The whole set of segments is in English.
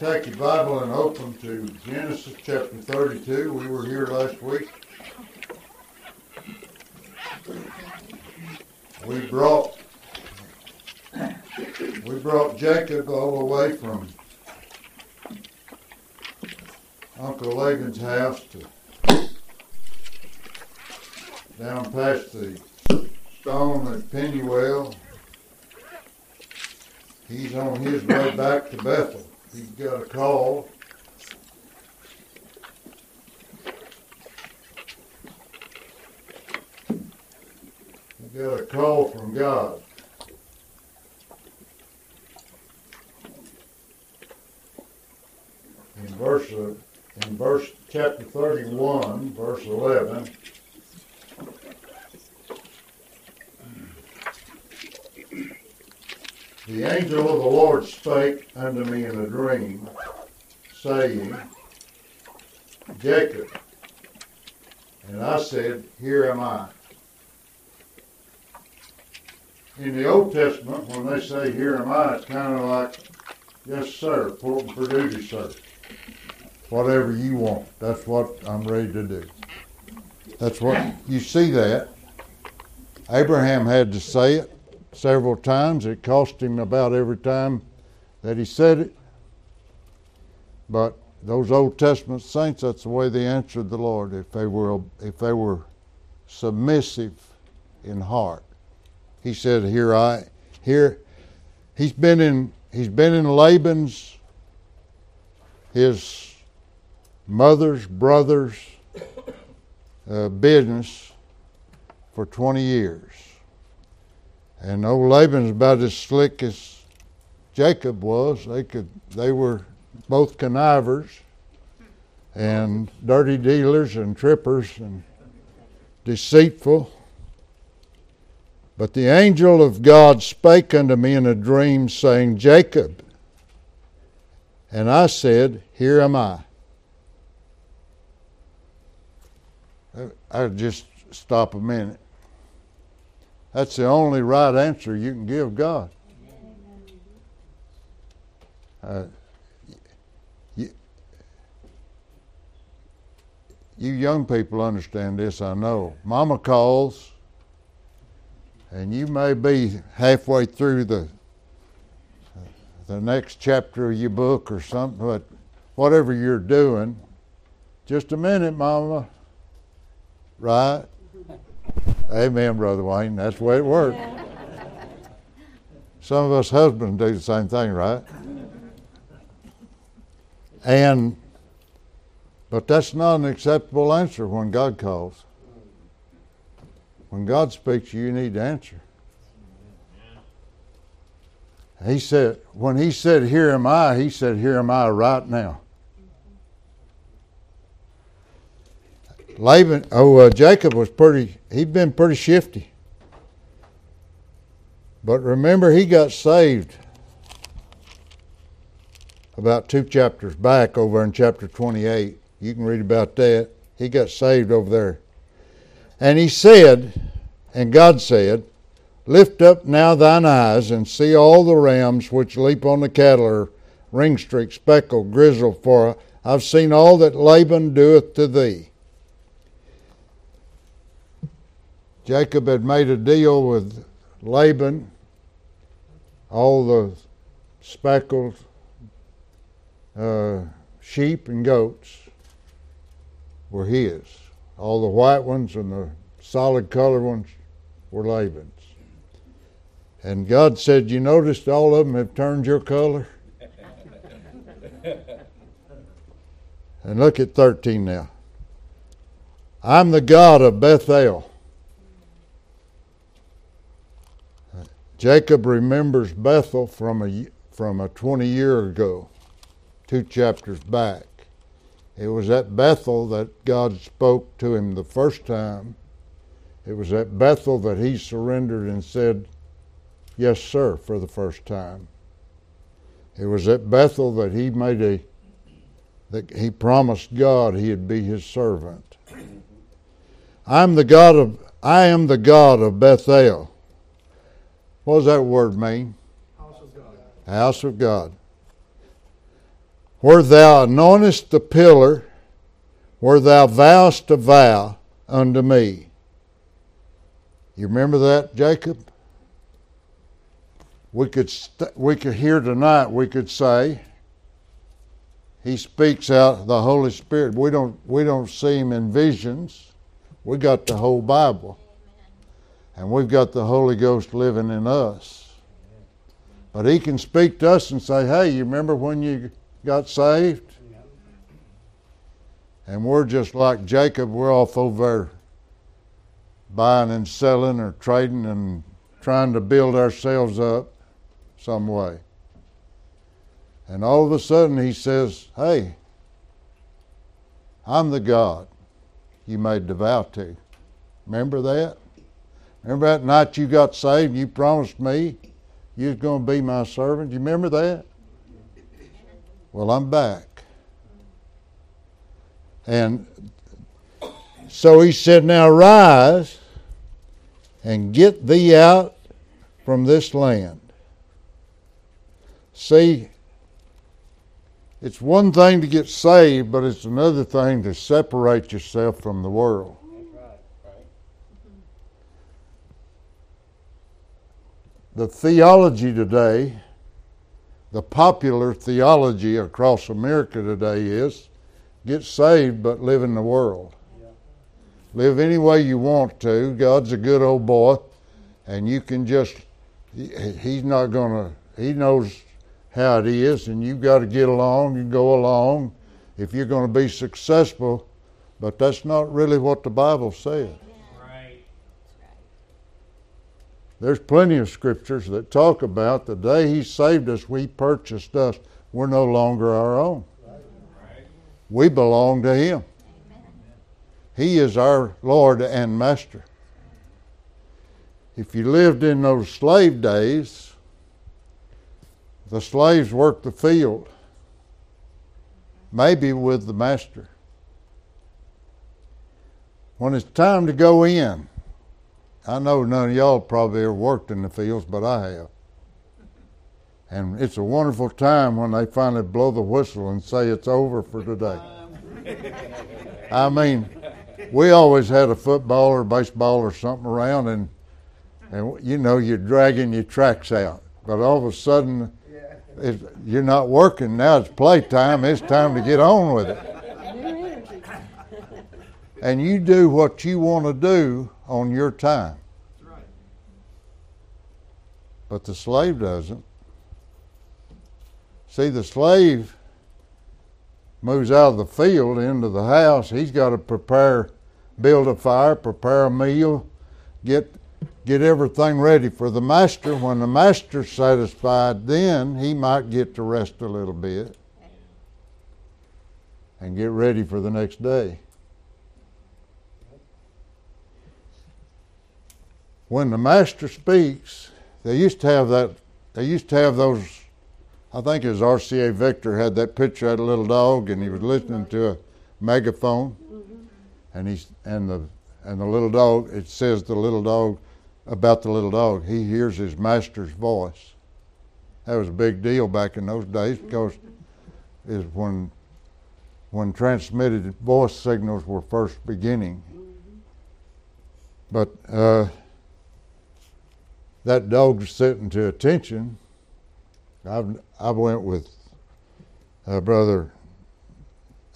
take your Bible and open to Genesis chapter 32. We were here last week. We brought we brought Jacob all the way from Uncle Laban's house to down past the stone at Penuel. He's on his way back to Bethel. He's got a call. He got a call from God. In verse in verse chapter 31, verse 11, the angel of the Lord spake unto me in a dream, saying, Jacob. And I said, Here am I. In the Old Testament, when they say, Here am I, it's kind of like, Yes, sir, for duty, sir. Whatever you want, that's what I'm ready to do. That's what you see that. Abraham had to say it several times. It cost him about every time that he said it. But those Old Testament saints, that's the way they answered the Lord. If they were, if they were submissive in heart, He said, "Here I, here." He's been in, he's been in Laban's, his mother's brother's uh, business for 20 years. And old Laban's about as slick as Jacob was. They could they were both connivers and dirty dealers and trippers and deceitful. But the angel of God spake unto me in a dream, saying, Jacob. And I said, Here am I. I'll just stop a minute. That's the only right answer you can give God. Uh, you, you young people understand this, I know. Mama calls, and you may be halfway through the the next chapter of your book or something, but whatever you're doing, just a minute, Mama. Right? Amen, Brother Wayne. That's the way it works. Some of us husbands do the same thing, right? And, but that's not an acceptable answer when God calls. When God speaks, you need to answer. He said, when he said, Here am I, he said, Here am I right now. Laban, oh, uh, Jacob was pretty, he'd been pretty shifty. But remember, he got saved about two chapters back over in chapter 28. You can read about that. He got saved over there. And he said, and God said, Lift up now thine eyes and see all the rams which leap on the cattle are ring streaked, speckled, grizzled, for I've seen all that Laban doeth to thee. Jacob had made a deal with Laban. All the speckled uh, sheep and goats were his. All the white ones and the solid colored ones were Laban's. And God said, You noticed all of them have turned your color? and look at 13 now. I'm the God of Bethel Jacob remembers Bethel from a, from a 20 year ago, two chapters back. It was at Bethel that God spoke to him the first time. It was at Bethel that he surrendered and said, Yes, sir, for the first time. It was at Bethel that he made a that he promised God he'd be his servant. I'm the God of I am the God of Bethel. What does that word mean? House of God. House of God. where thou anointest the pillar, where thou vowest a vow unto me. You remember that, Jacob? We could st- we could hear tonight. We could say, He speaks out the Holy Spirit. We don't we don't see Him in visions. We got the whole Bible, and we've got the Holy Ghost living in us. But He can speak to us and say, Hey, you remember when you got saved? And we're just like Jacob. We're off over buying and selling or trading and trying to build ourselves up some way. And all of a sudden he says, Hey, I'm the God you made the vow to. Remember that? Remember that night you got saved, you promised me you was going to be my servant? You remember that? Well, I'm back. And so he said, Now rise and get thee out from this land. See, it's one thing to get saved, but it's another thing to separate yourself from the world. The theology today, the popular theology across America today is get saved but live in the world. Live any way you want to. God's a good old boy, and you can just, he's not going to, he knows how it is, and you've got to get along and go along if you're going to be successful. But that's not really what the Bible says. There's plenty of scriptures that talk about the day He saved us, we purchased us. We're no longer our own. We belong to Him. He is our Lord and Master. If you lived in those slave days, the slaves worked the field, maybe with the master. When it's time to go in, I know none of y'all probably ever worked in the fields, but I have. And it's a wonderful time when they finally blow the whistle and say it's over for today. I mean, we always had a football or baseball or something around, and and you know you're dragging your tracks out, but all of a sudden, you're not working now. It's playtime. It's time to get on with it. And you do what you want to do on your time. But the slave doesn't. See, the slave moves out of the field into the house. He's got to prepare build a fire, prepare a meal, get get everything ready for the master. When the master's satisfied, then he might get to rest a little bit and get ready for the next day. When the master speaks, they used to have that. They used to have those. I think it was RCA Victor had that picture of a little dog, and he was listening to a megaphone mm-hmm. and he's and the and the little dog. It says the little dog about the little dog. He hears his master's voice. That was a big deal back in those days mm-hmm. because is when when transmitted voice signals were first beginning. Mm-hmm. But uh, that dog's sitting to attention. I've I went with uh, brother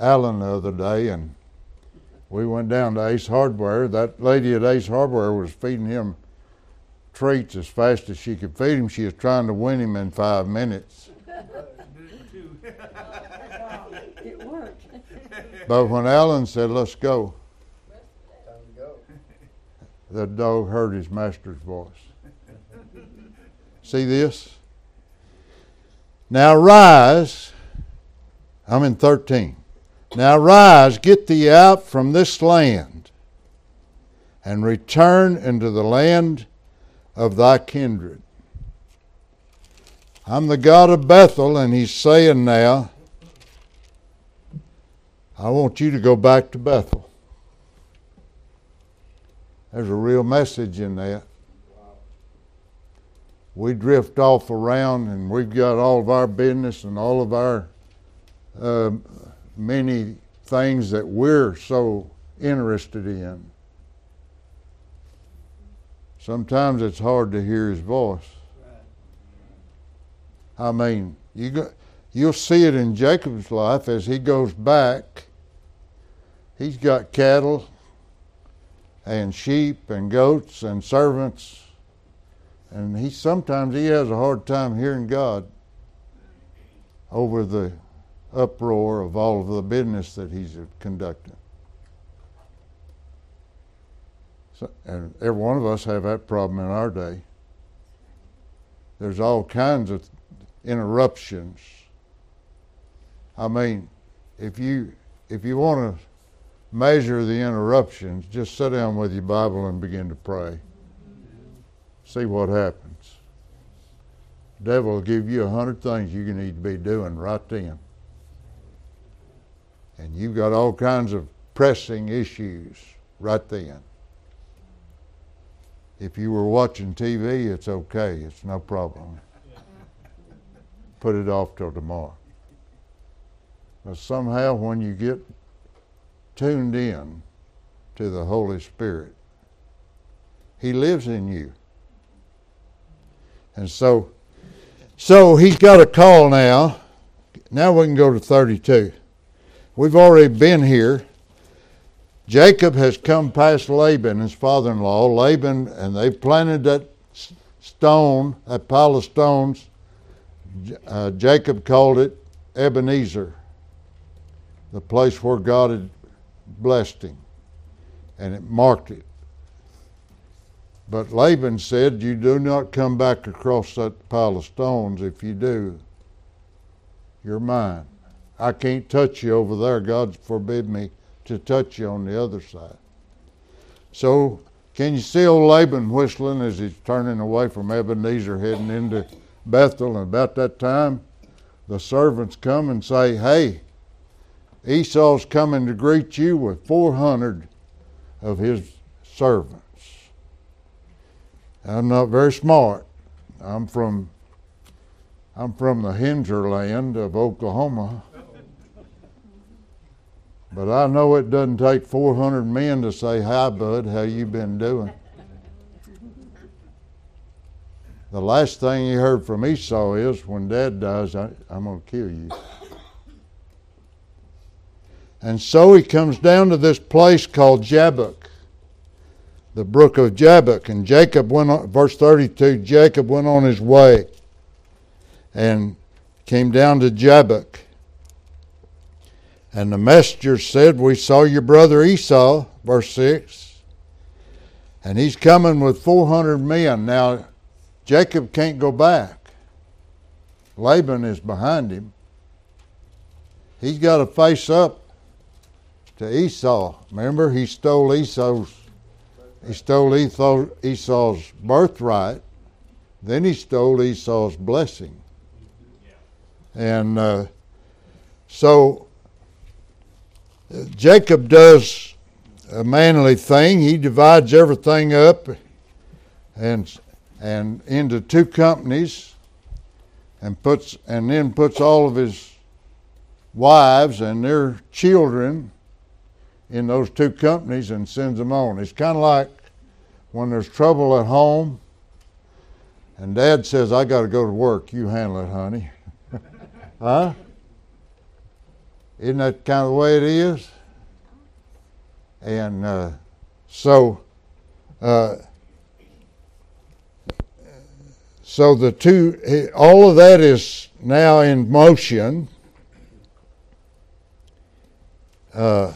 Allen the other day and we went down to Ace Hardware. That lady at Ace Hardware was feeding him treats as fast as she could feed him. She was trying to win him in five minutes. It worked. But when Alan said, let's go, the dog heard his master's voice. See this? Now rise. I'm in 13. Now rise, get thee out from this land, and return into the land of thy kindred. I'm the God of Bethel, and he's saying now, I want you to go back to Bethel. There's a real message in that. We drift off around and we've got all of our business and all of our uh, many things that we're so interested in. Sometimes it's hard to hear his voice. I mean, you go, you'll see it in Jacob's life as he goes back. He's got cattle and sheep and goats and servants, and he sometimes he has a hard time hearing God over the uproar of all of the business that he's conducting. So, and every one of us have that problem in our day. There's all kinds of interruptions. I mean, if you if you want to measure the interruptions, just sit down with your Bible and begin to pray. See what happens. The devil will give you a hundred things you need to be doing right then. And you've got all kinds of pressing issues right then. If you were watching TV, it's okay. It's no problem. Put it off till tomorrow. But somehow, when you get tuned in to the Holy Spirit, He lives in you. And so, so he's got a call now. Now we can go to 32. We've already been here. Jacob has come past Laban, his father in law. Laban, and they've planted that stone, that pile of stones. Uh, Jacob called it Ebenezer, the place where God had blessed him, and it marked it. But Laban said, You do not come back across that pile of stones. If you do, you're mine. I can't touch you over there. God forbid me to touch you on the other side. So, can you see old Laban whistling as he's turning away from Ebenezer, heading into Bethel? And about that time, the servants come and say, Hey, Esau's coming to greet you with 400 of his servants. I'm not very smart. I'm from I'm from the hinterland of Oklahoma. But I know it doesn't take 400 men to say, Hi, bud, how you been doing? The last thing you heard from Esau is, when dad dies, I, am going to kill you. And so he comes down to this place called Jabbok, the brook of Jabbok. And Jacob went on, verse 32, Jacob went on his way and came down to Jabbok. And the messenger said, We saw your brother Esau, verse 6, and he's coming with 400 men. Now, Jacob can't go back. Laban is behind him. He's got to face up to Esau. Remember, he stole Esau's he stole Esau's birthright. Then he stole Esau's blessing. And uh, so Jacob does a manly thing. He divides everything up and and into two companies and puts and then puts all of his wives and their children in those two companies and sends them on. It's kind of like when there's trouble at home and dad says, I got to go to work. You handle it, honey. huh? Isn't that kind of the way it is? And uh, so, uh, so the two, all of that is now in motion. Uh,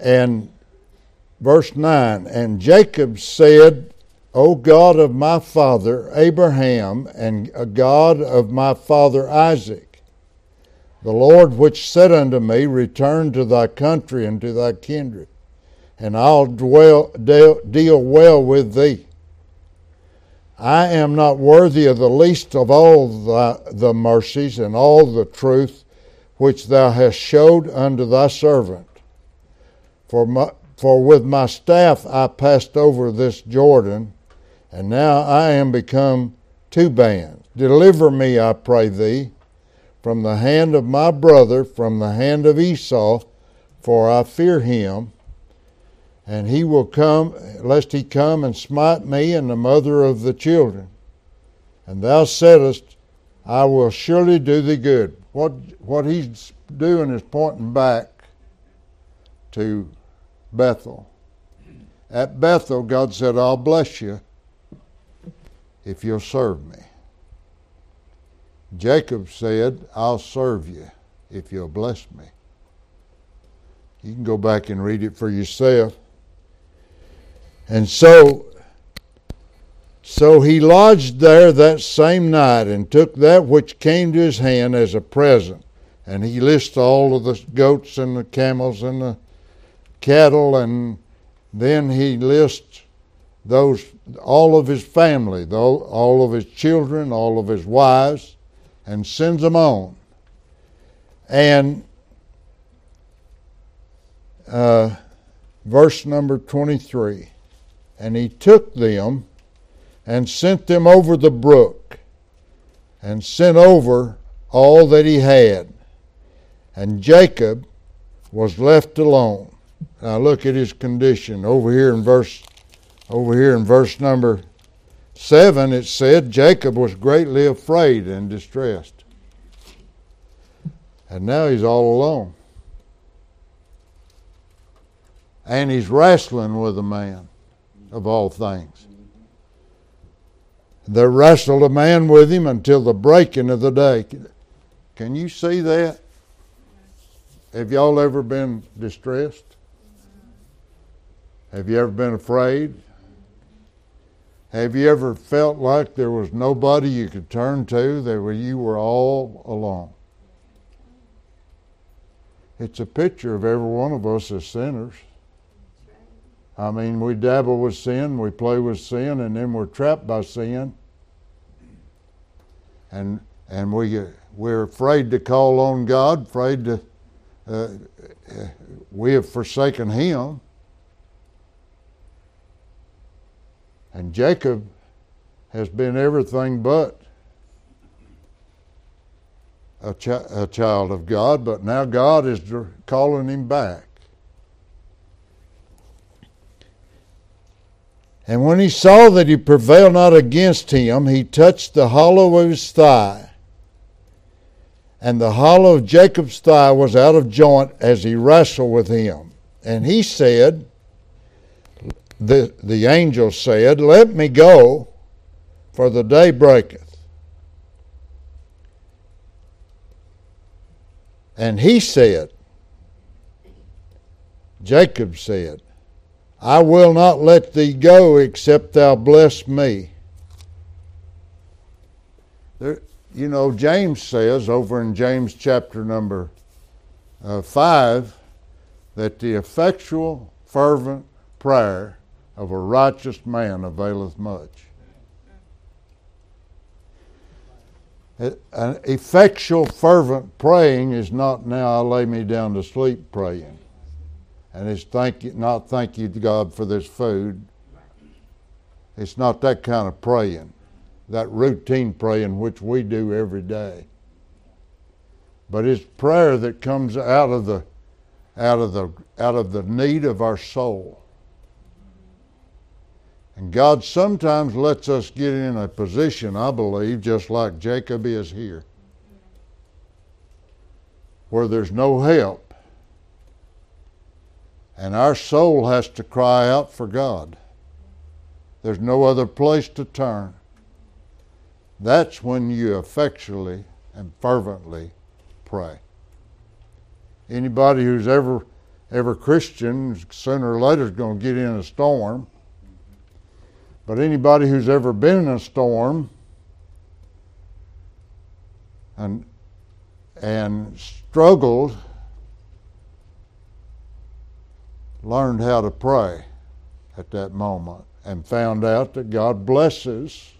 and verse 9 And Jacob said, O God of my father Abraham, and God of my father Isaac, the Lord which said unto me, Return to thy country and to thy kindred, and I'll dwell, deal, deal well with thee. I am not worthy of the least of all the, the mercies and all the truth which thou hast showed unto thy servant. For, my, for with my staff I passed over this Jordan, and now I am become two bands. Deliver me, I pray thee, from the hand of my brother, from the hand of Esau, for I fear him. And he will come, lest he come and smite me and the mother of the children. And thou saidst, I will surely do thee good. What, what he's doing is pointing back to Bethel. At Bethel, God said, I'll bless you if you'll serve me. Jacob said, I'll serve you if you'll bless me. You can go back and read it for yourself. And so so he lodged there that same night and took that which came to his hand as a present. And he lists all of the goats and the camels and the cattle, and then he lists those all of his family, though all of his children, all of his wives, and sends them on. And uh, verse number 23 And he took them and sent them over the brook, and sent over all that he had. And Jacob was left alone. Now look at his condition over here in verse over here in verse number seven it said Jacob was greatly afraid and distressed. And now he's all alone. And he's wrestling with a man of all things. There wrestled a man with him until the breaking of the day. Can you see that? Have y'all ever been distressed? Have you ever been afraid? Have you ever felt like there was nobody you could turn to, that you were all alone? It's a picture of every one of us as sinners. I mean, we dabble with sin, we play with sin, and then we're trapped by sin. And and we we're afraid to call on God, afraid to. Uh, we have forsaken Him. And Jacob has been everything but a, chi- a child of God, but now God is calling him back. And when he saw that he prevailed not against him, he touched the hollow of his thigh. And the hollow of Jacob's thigh was out of joint as he wrestled with him. And he said, the, the angel said, Let me go, for the day breaketh. And he said, Jacob said, I will not let thee go except thou bless me. There, you know, James says over in James chapter number uh, 5 that the effectual, fervent prayer of a righteous man availeth much. An effectual, fervent praying is not now I lay me down to sleep praying and it's thank you, not thank you to God for this food. It's not that kind of praying, that routine praying which we do every day. But it's prayer that comes out of the out of the out of the need of our soul. And God sometimes lets us get in a position, I believe, just like Jacob is here, where there's no help and our soul has to cry out for God. There's no other place to turn. That's when you effectually and fervently pray. Anybody who's ever ever Christian sooner or later is going to get in a storm. But anybody who's ever been in a storm and and struggled learned how to pray at that moment and found out that God blesses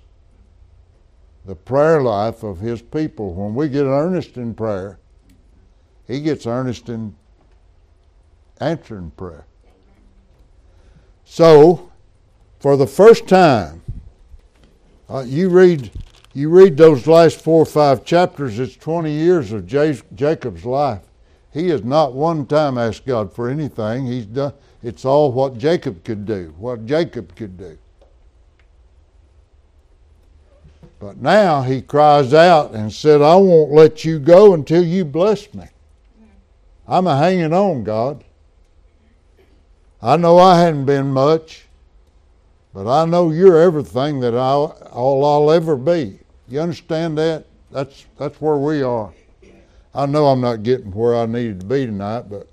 the prayer life of His people. When we get earnest in prayer, He gets earnest in answering prayer. So, for the first time, uh, you read You read those last four or five chapters, it's 20 years of Jacob's life. He has not one time asked God for anything. He's done it's all what Jacob could do, what Jacob could do. But now he cries out and said, I won't let you go until you bless me. I'm a hanging on, God. I know I hadn't been much, but I know you're everything that I, all I'll ever be. You understand that? That's that's where we are. I know I'm not getting where I needed to be tonight, but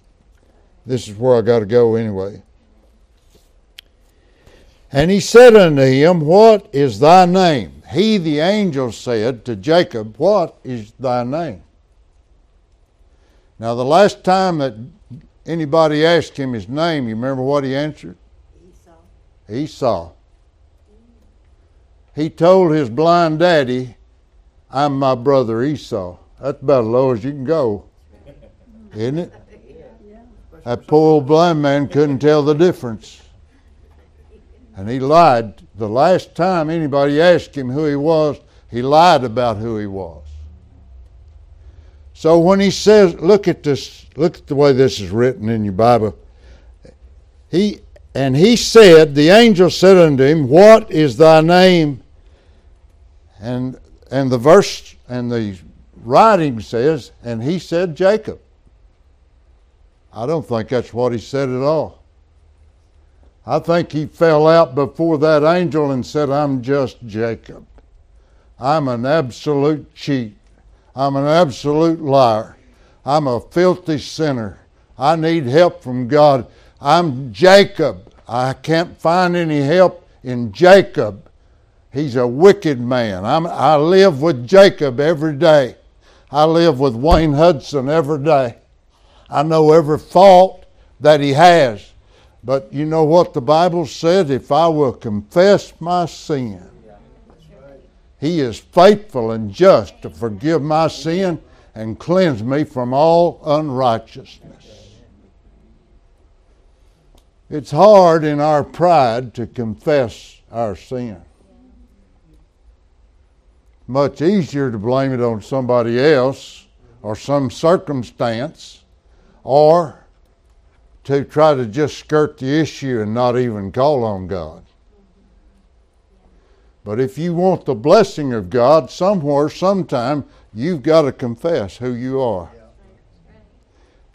this is where I got to go anyway. And he said unto him, What is thy name? He, the angel, said to Jacob, What is thy name? Now, the last time that anybody asked him his name, you remember what he answered? Esau. Esau. He told his blind daddy, I'm my brother Esau. That's about as low as you can go, isn't it? That poor old blind man couldn't tell the difference. And he lied. The last time anybody asked him who he was, he lied about who he was. So when he says, look at this, look at the way this is written in your Bible. He and he said, the angel said unto him, What is thy name? And and the verse and the writing says, and he said Jacob. I don't think that's what he said at all. I think he fell out before that angel and said, I'm just Jacob. I'm an absolute cheat. I'm an absolute liar. I'm a filthy sinner. I need help from God. I'm Jacob. I can't find any help in Jacob. He's a wicked man. I'm, I live with Jacob every day. I live with Wayne Hudson every day. I know every fault that he has. But you know what the Bible said? If I will confess my sin, he is faithful and just to forgive my sin and cleanse me from all unrighteousness. It's hard in our pride to confess our sin much easier to blame it on somebody else or some circumstance or to try to just skirt the issue and not even call on God. But if you want the blessing of God, somewhere, sometime, you've got to confess who you are.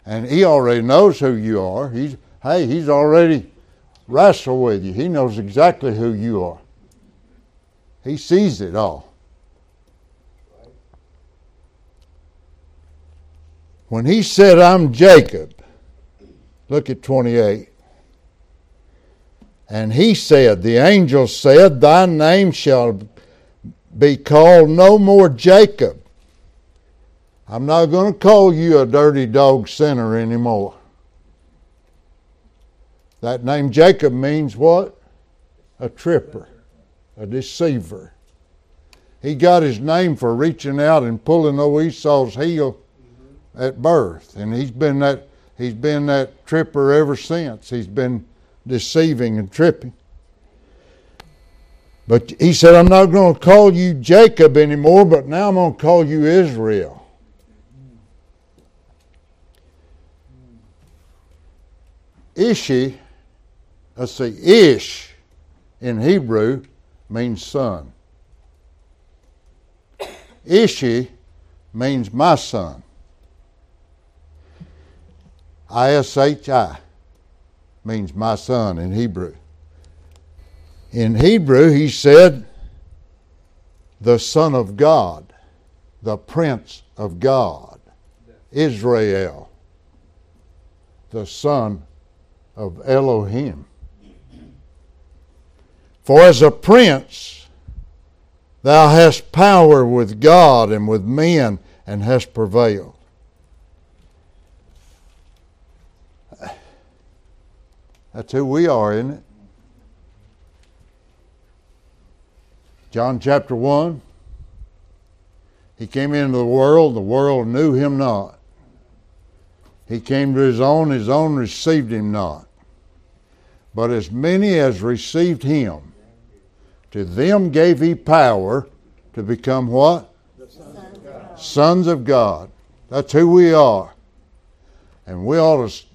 And He already knows who you are. He's, hey, He's already wrestled with you. He knows exactly who you are. He sees it all. When he said, I'm Jacob, look at 28. And he said, The angel said, Thy name shall be called no more Jacob. I'm not going to call you a dirty dog sinner anymore. That name Jacob means what? A tripper, a deceiver. He got his name for reaching out and pulling old Esau's heel at birth, and he's been that he's been that tripper ever since. He's been deceiving and tripping. But he said, I'm not going to call you Jacob anymore, but now I'm going to call you Israel. Ishi, let's see, Ish in Hebrew means son. Ishi means my son. ISHI means my son in Hebrew. In Hebrew, he said, the Son of God, the Prince of God, Israel, the Son of Elohim. For as a prince, thou hast power with God and with men, and hast prevailed. That's who we are, isn't it? John chapter 1. He came into the world, the world knew him not. He came to his own, his own received him not. But as many as received him, to them gave he power to become what? Sons of God. That's who we are. And we ought to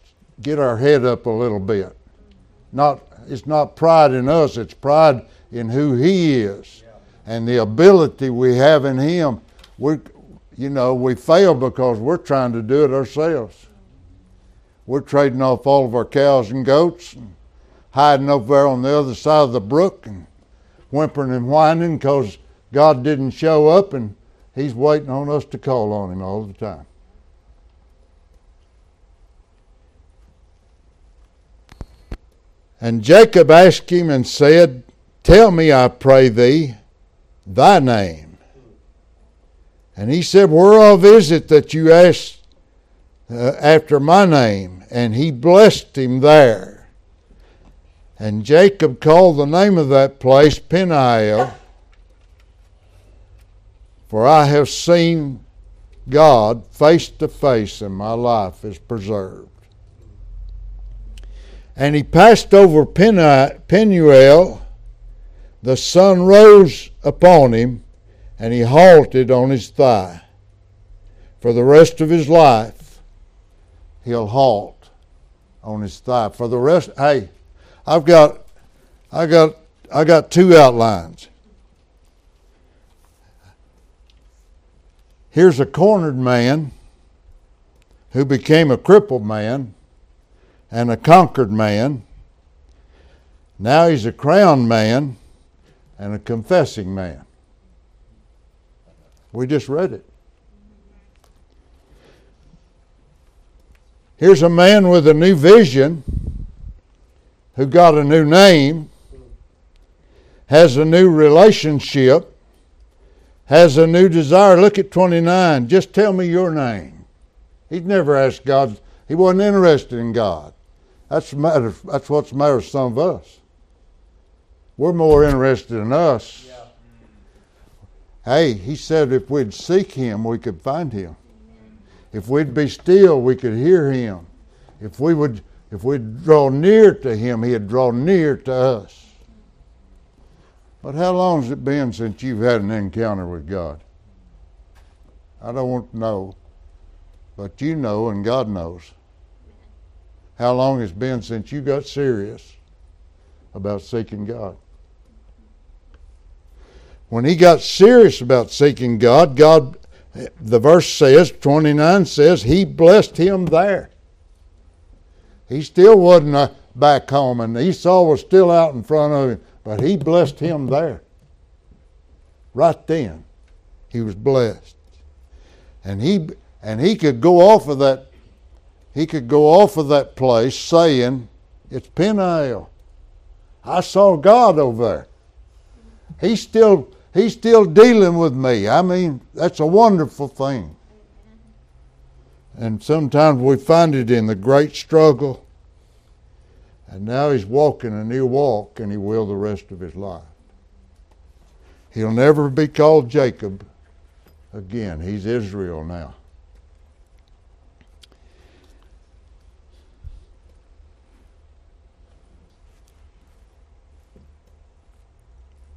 get our head up a little bit. Not it's not pride in us, it's pride in who he is and the ability we have in him. We you know, we fail because we're trying to do it ourselves. We're trading off all of our cows and goats and hiding over there on the other side of the brook and whimpering and whining because God didn't show up and He's waiting on us to call on Him all the time. And Jacob asked him and said, Tell me, I pray thee, thy name. And he said, Whereof is it that you ask uh, after my name? And he blessed him there. And Jacob called the name of that place Peniel, for I have seen God face to face, and my life is preserved. And he passed over Peniel. The sun rose upon him, and he halted on his thigh. For the rest of his life, he'll halt on his thigh. For the rest, hey, I've got, I got, I got two outlines. Here's a cornered man who became a crippled man and a conquered man. Now he's a crowned man and a confessing man. We just read it. Here's a man with a new vision who got a new name, has a new relationship, has a new desire. Look at 29. Just tell me your name. He'd never asked God, he wasn't interested in God. That's, matter, that's what's the matter with some of us. We're more interested in us. Yeah. Hey, he said if we'd seek him, we could find him. If we'd be still, we could hear him. If we would if we'd draw near to him, he'd draw near to us. But how long has it been since you've had an encounter with God? I don't want to know, but you know and God knows how long it's been since you got serious about seeking God. When he got serious about seeking God, God, the verse says, 29 says, he blessed him there. He still wasn't uh, back home, and Esau was still out in front of him, but he blessed him there. Right then, he was blessed. And he, and he could go off of that he could go off of that place saying, It's Peniel. I saw God over there. He's still he's still dealing with me. I mean, that's a wonderful thing. And sometimes we find it in the great struggle. And now he's walking and he'll walk and he will the rest of his life. He'll never be called Jacob again. He's Israel now.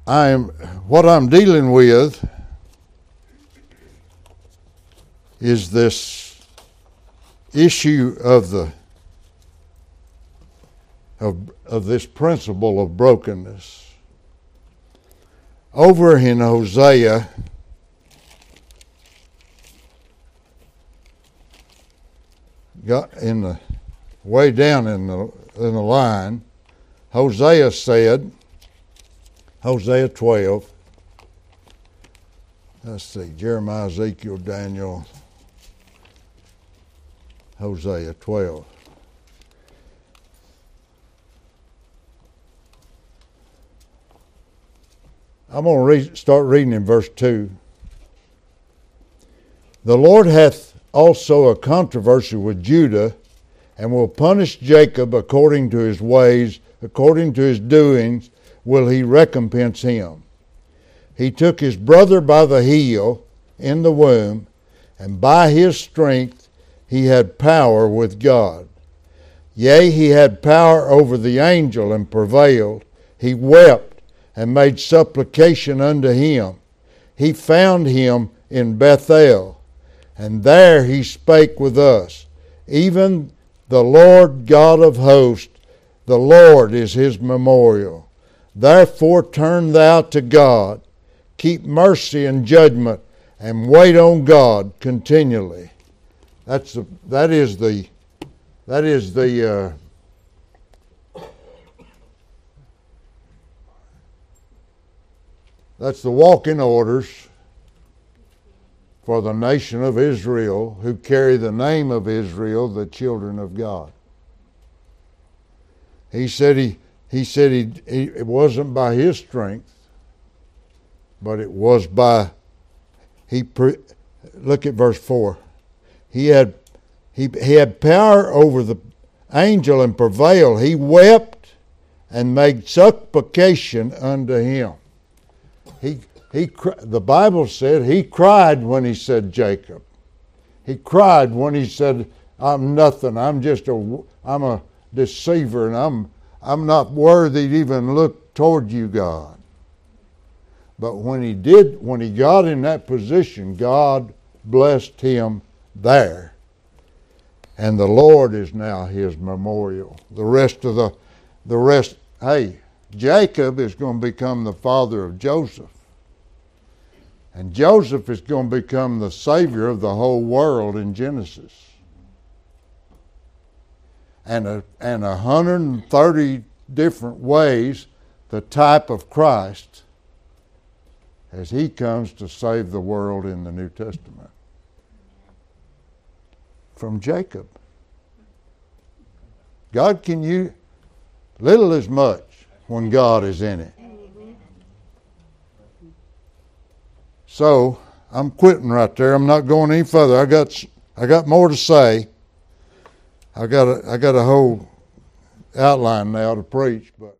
I'm what I'm dealing with is this issue of the of, of this principle of brokenness. Over in Hosea, got in the way down in the in the line, Hosea said, Hosea 12. Let's see, Jeremiah, Ezekiel, Daniel, Hosea 12. I'm going to start reading in verse 2. The Lord hath also a controversy with Judah, and will punish Jacob according to his ways, according to his doings, will he recompense him. He took his brother by the heel in the womb, and by his strength he had power with God. Yea, he had power over the angel and prevailed. He wept and made supplication unto him. he found him in Bethel, and there he spake with us. Even the Lord God of hosts, the Lord is his memorial. Therefore turn thou to God, keep mercy and judgment, and wait on God continually. That's the, that is the that is the uh, that's the walking orders for the nation of Israel who carry the name of Israel, the children of God. He said he he said he, he it wasn't by his strength, but it was by he pre, look at verse four. He had he, he had power over the angel and prevailed. He wept and made supplication unto him. He he the Bible said he cried when he said Jacob. He cried when he said I'm nothing. I'm just a I'm a deceiver and I'm I'm not worthy to even look toward you, God. But when he did, when he got in that position, God blessed him there. And the Lord is now his memorial. The rest of the, the rest, hey, Jacob is going to become the father of Joseph. And Joseph is going to become the savior of the whole world in Genesis. And a, and 130 different ways the type of Christ as he comes to save the world in the New Testament. From Jacob. God can use little as much when God is in it. So I'm quitting right there. I'm not going any further. I got I got more to say. I got a, I got a whole outline now to preach, but.